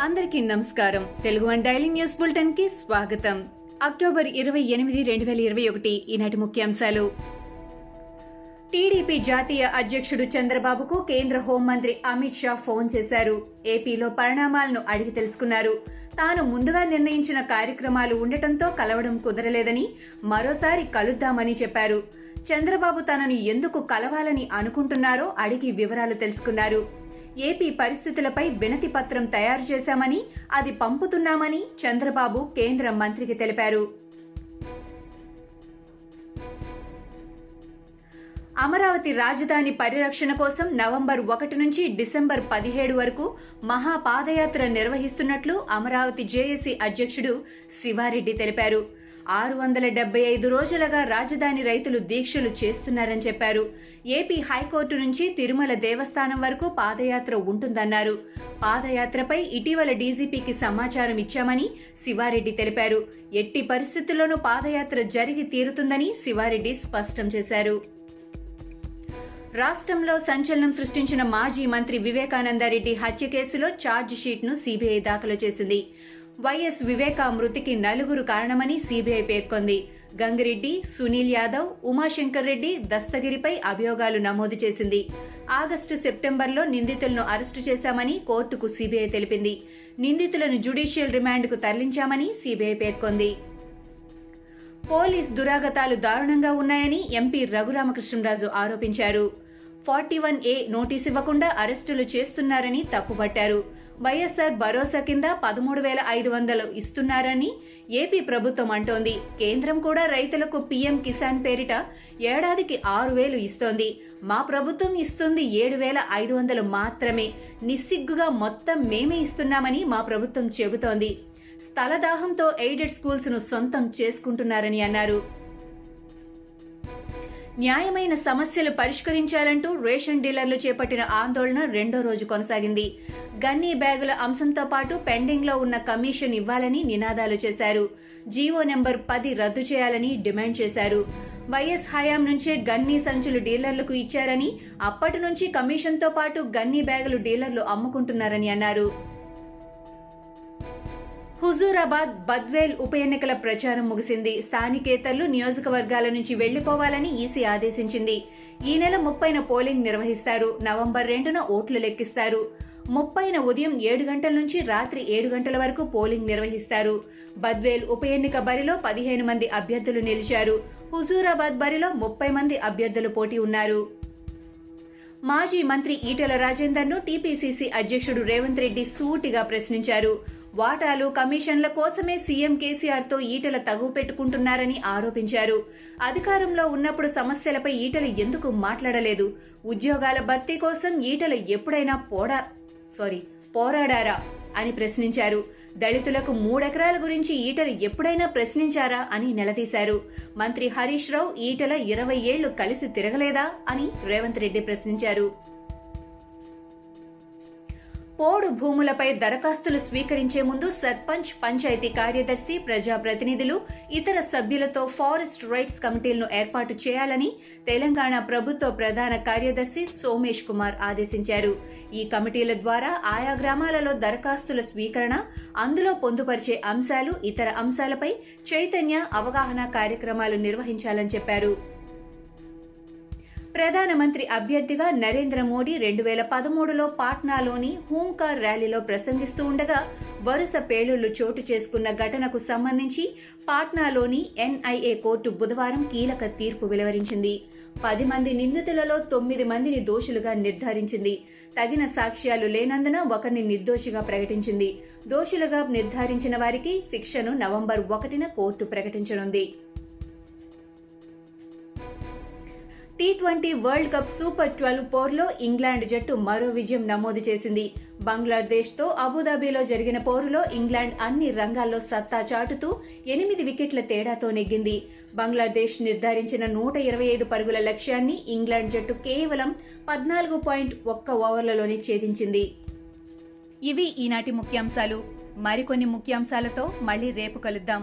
అందరికీ నమస్కారం. Telugu one daily news బులెటిన్కి స్వాగతం. అక్టోబర్ ఇరవై ఎనిమిది రెండు వేల ఇరవై ఒకటి ఈనాటి ముఖ్యాంశాలు. టీడీపీ జాతీయ అధ్యక్షుడు చంద్రబాబుకు కేంద్ర హోంమంత్రి అమిత్ షా ఫోన్ చేశారు. ఏపీలో పరిణామాలను అడిగి తెలుసుకున్నారు. తాను ముందుగా నిర్ణయించిన కార్యక్రమాలు ఉండటంతో కలవడం కుదరలేదని మరోసారి కలుద్దామని చెప్పారు. చంద్రబాబు తనను ఎందుకు కలవాలని అనుకుంటున్నారో అడిగి వివరాలు తెలుసుకున్నారు. ఏపీ పరిస్థితులపై వినతి పత్రం తయారు చేశామని అది పంపుతున్నామని చంద్రబాబు కేంద్ర మంత్రికి తెలిపారు. అమరావతి రాజధాని పరిరక్షణ కోసం నవంబర్ ఒకటి నుంచి డిసెంబర్ పదిహేడు వరకు మహా పాదయాత్ర నిర్వహిస్తున్నట్లు అమరావతి జేఏసీ అధ్యక్షుడు శివారెడ్డి తెలిపారు. ఆరు వందల డెబ్బై ఐదు రోజులుగా రాజధాని రైతులు దీక్షలు చేస్తున్నారని చెప్పారు. ఏపీ హైకోర్టు నుంచి తిరుమల దేవస్థానం వరకు పాదయాత్ర ఉంటుందన్నారు. పాదయాత్రపై ఇటీవల డీజీపీకి సమాచారం ఇచ్చామని శివారెడ్డి తెలిపారు. ఎట్టి పరిస్థితుల్లోనూ పాదయాత్ర జరిగి తీరుతుందని శివారెడ్డి స్పష్టం చేశారు. రాష్ట్రంలో సంచలనం సృష్టించిన మాజీ మంత్రి వివేకానందరెడ్డి హత్య కేసులో ఛార్జ్ షీట్ను సీబీఐ దాఖలు చేసింది. వైఎస్ వివేకా మృతికి నలుగురు కారణమని సీబీఐ పేర్కొంది. గంగిరెడ్డి సునీల్ యాదవ్ ఉమాశంకర్ రెడ్డి దస్తగిరిపై అభియోగాలు నమోదు చేసింది. ఆగస్టు సెప్టెంబర్లో నిందితులను అరెస్టు చేశామని కోర్టుకు సీబీఐ తెలిపింది. నిందితులను జ్యుడిషియల్ రిమాండ్కు తరలించామని సీబీఐ పేర్కొంది. పోలీస్ దురాగతాలు దారుణంగా ఉన్నాయని ఎంపీ రఘురామకృష్ణరాజు ఆరోపించారు. ఫార్టీ వన్ ఏ నోటీస్ ఇవ్వకుండా అరెస్టులు చేస్తున్నారని తప్పుపట్టారు. వైఎస్ఆర్ భరోసా కింద పదమూడు వేల ఐదు వందలు ఇస్తున్నారని ఏపీ ప్రభుత్వం అంటోంది. కేంద్రం కూడా రైతులకు పీఎం కిసాన్ పేరిట ఏడాదికి ఆరు వేలు ఇస్తోంది. మా ప్రభుత్వం ఇస్తుంది ఏడు వేల ఐదు వందలు మాత్రమే. నిస్సిగ్గుగా మొత్తం మేమే ఇస్తున్నామని మా ప్రభుత్వం చెబుతోంది. స్థలదాహంతో ఎయిడెడ్ స్కూల్స్ను సొంతం చేసుకుంటున్నారని అన్నారు. న్యాయమైన సమస్యలు పరిష్కరించాలంటూ రేషన్ డీలర్లు చేపట్టిన ఆందోళన రెండో రోజు కొనసాగింది. గన్నీ బ్యాగుల అంశంతో పాటు పెండింగ్లో ఉన్న కమిషన్ ఇవ్వాలని నినాదాలు చేశారు. జీవో నెంబర్ పది రద్దు చేయాలని డిమాండ్ చేశారు. వైఎస్ హయాం నుంచే గన్నీ సంచులు డీలర్లకు ఇచ్చారని అప్పటి నుంచి కమిషన్తో పాటు గన్నీ బ్యాగులు డీలర్లు అమ్ముకుంటున్నారని అన్నారు. హుజూరాబాద్ బద్వేల్ ఉప ఎన్నికల ప్రచారం ముగిసింది. స్థానికేతరులు నియోజకవర్గాల నుంచి వెళ్ళిపోవాలని ఈసీ ఆదేశించింది. ఈ నెల ముప్పైన పోలింగ్ నిర్వహిస్తారు. నవంబర్ రెండున ఓట్లు లెక్కిస్తారు. ముప్పైన ఉదయం ఏడు గంటల నుంచి రాత్రి ఏడు గంటల వరకు పోలింగ్ నిర్వహిస్తారు. బద్వేల్ ఉప ఎన్నిక బరిలో పదిహేను మంది అభ్యర్థులు నిలిచారు. హుజూరాబాద్ బరిలో ముప్పై మంది అభ్యర్థులు పోటీ ఉన్నారు. మాజీ మంత్రి ఈటెల రాజేందర్ను టీపీసీసీ అధ్యక్షుడు రేవంత్ రెడ్డి సూటిగా ప్రశ్నించారు. వాటాలు కమిషన్ల కోసమే సీఎం కేసీఆర్తో ఈటల తగువ పెట్టుకుంటున్నారని ఆరోపించారు. అధికారంలో ఉన్నప్పుడు సమస్యలపై ఈటల ఎందుకు మాట్లాడలేదు? ఉద్యోగాల భర్తీ కోసం ఈటల ఎప్పుడైనా పోడా సారీ పోరాడారా అని ప్రశ్నించారు. దళితులకు మూడెకరాల గురించి ఈటలు ఎప్పుడైనా ప్రశ్నించారా అని నిలదీశారు. మంత్రి హరీష్ రావు ఈటల ఇరవై ఏళ్ళు కలిసి తిరగలేదా అని రేవంత్ రెడ్డి ప్రశ్నించారు. పోడు భూములపై దరఖాస్తులు స్వీకరించే ముందు సర్పంచ్ పంచాయతీ కార్యదర్శి ప్రజాప్రతినిధులు ఇతర సభ్యులతో ఫారెస్ట్ రైట్స్ కమిటీలను ఏర్పాటు చేయాలని తెలంగాణ ప్రభుత్వ ప్రధాన కార్యదర్శి సోమేష్ కుమార్ ఆదేశించారు. ఈ కమిటీల ద్వారా ఆయా గ్రామాలలో దరఖాస్తుల స్వీకరణ అందులో పొందుపరిచే అంశాలు ఇతర అంశాలపై చైతన్య అవగాహన కార్యక్రమాలు నిర్వహించాలని చెప్పారు. ప్రధానమంత్రి అభ్యర్థిగా నరేంద్ర మోడీ రెండు వేల పదమూడులో పాట్నాలోని హూంకార్ ర్యాలీలో ప్రసంగిస్తూ ఉండగా వరుస పేలుళ్ళు చోటు చేసుకున్న ఘటనకు సంబంధించి పాట్నాలోని ఎన్ఐఏ కోర్టు బుధవారం కీలక తీర్పు వెలువరించింది. పది మంది నిందితులలో తొమ్మిది మందిని దోషులుగా నిర్ధారించింది. తగిన సాక్ష్యాలు లేనందున ఒకరిని నిర్దోషిగా ప్రకటించింది. దోషులుగా నిర్ధారించిన వారికి శిక్షను నవంబర్ ఒకటిన court ప్రకటించనుంది. T twenty world cup super twelve పోర్లో England జట్టు మరో విజయం నమోదు చేసింది. బంగ్లాదేశ్తో అబుదాబిలో జరిగిన పోరులో ఇంగ్లాండ్ అన్ని రంగాల్లో సత్తా చాటుతూ ఎనిమిది వికెట్ల తేడాతో నెగ్గింది. బంగ్లాదేశ్ నిర్ధారించిన నూట ఇరవై ఐదు పరుగుల లక్ష్యాన్ని ఇంగ్లాండ్ జట్టు కేవలం పద్నాలుగు పాయింట్ ఒక్క ఓవర్లలోనే ఛేదించింది. ఇవి ఈనాటి ముఖ్యాంశాలు. మరికొన్ని ముఖ్యాంశాలతో మళ్ళీ రేపు కలుద్దాం.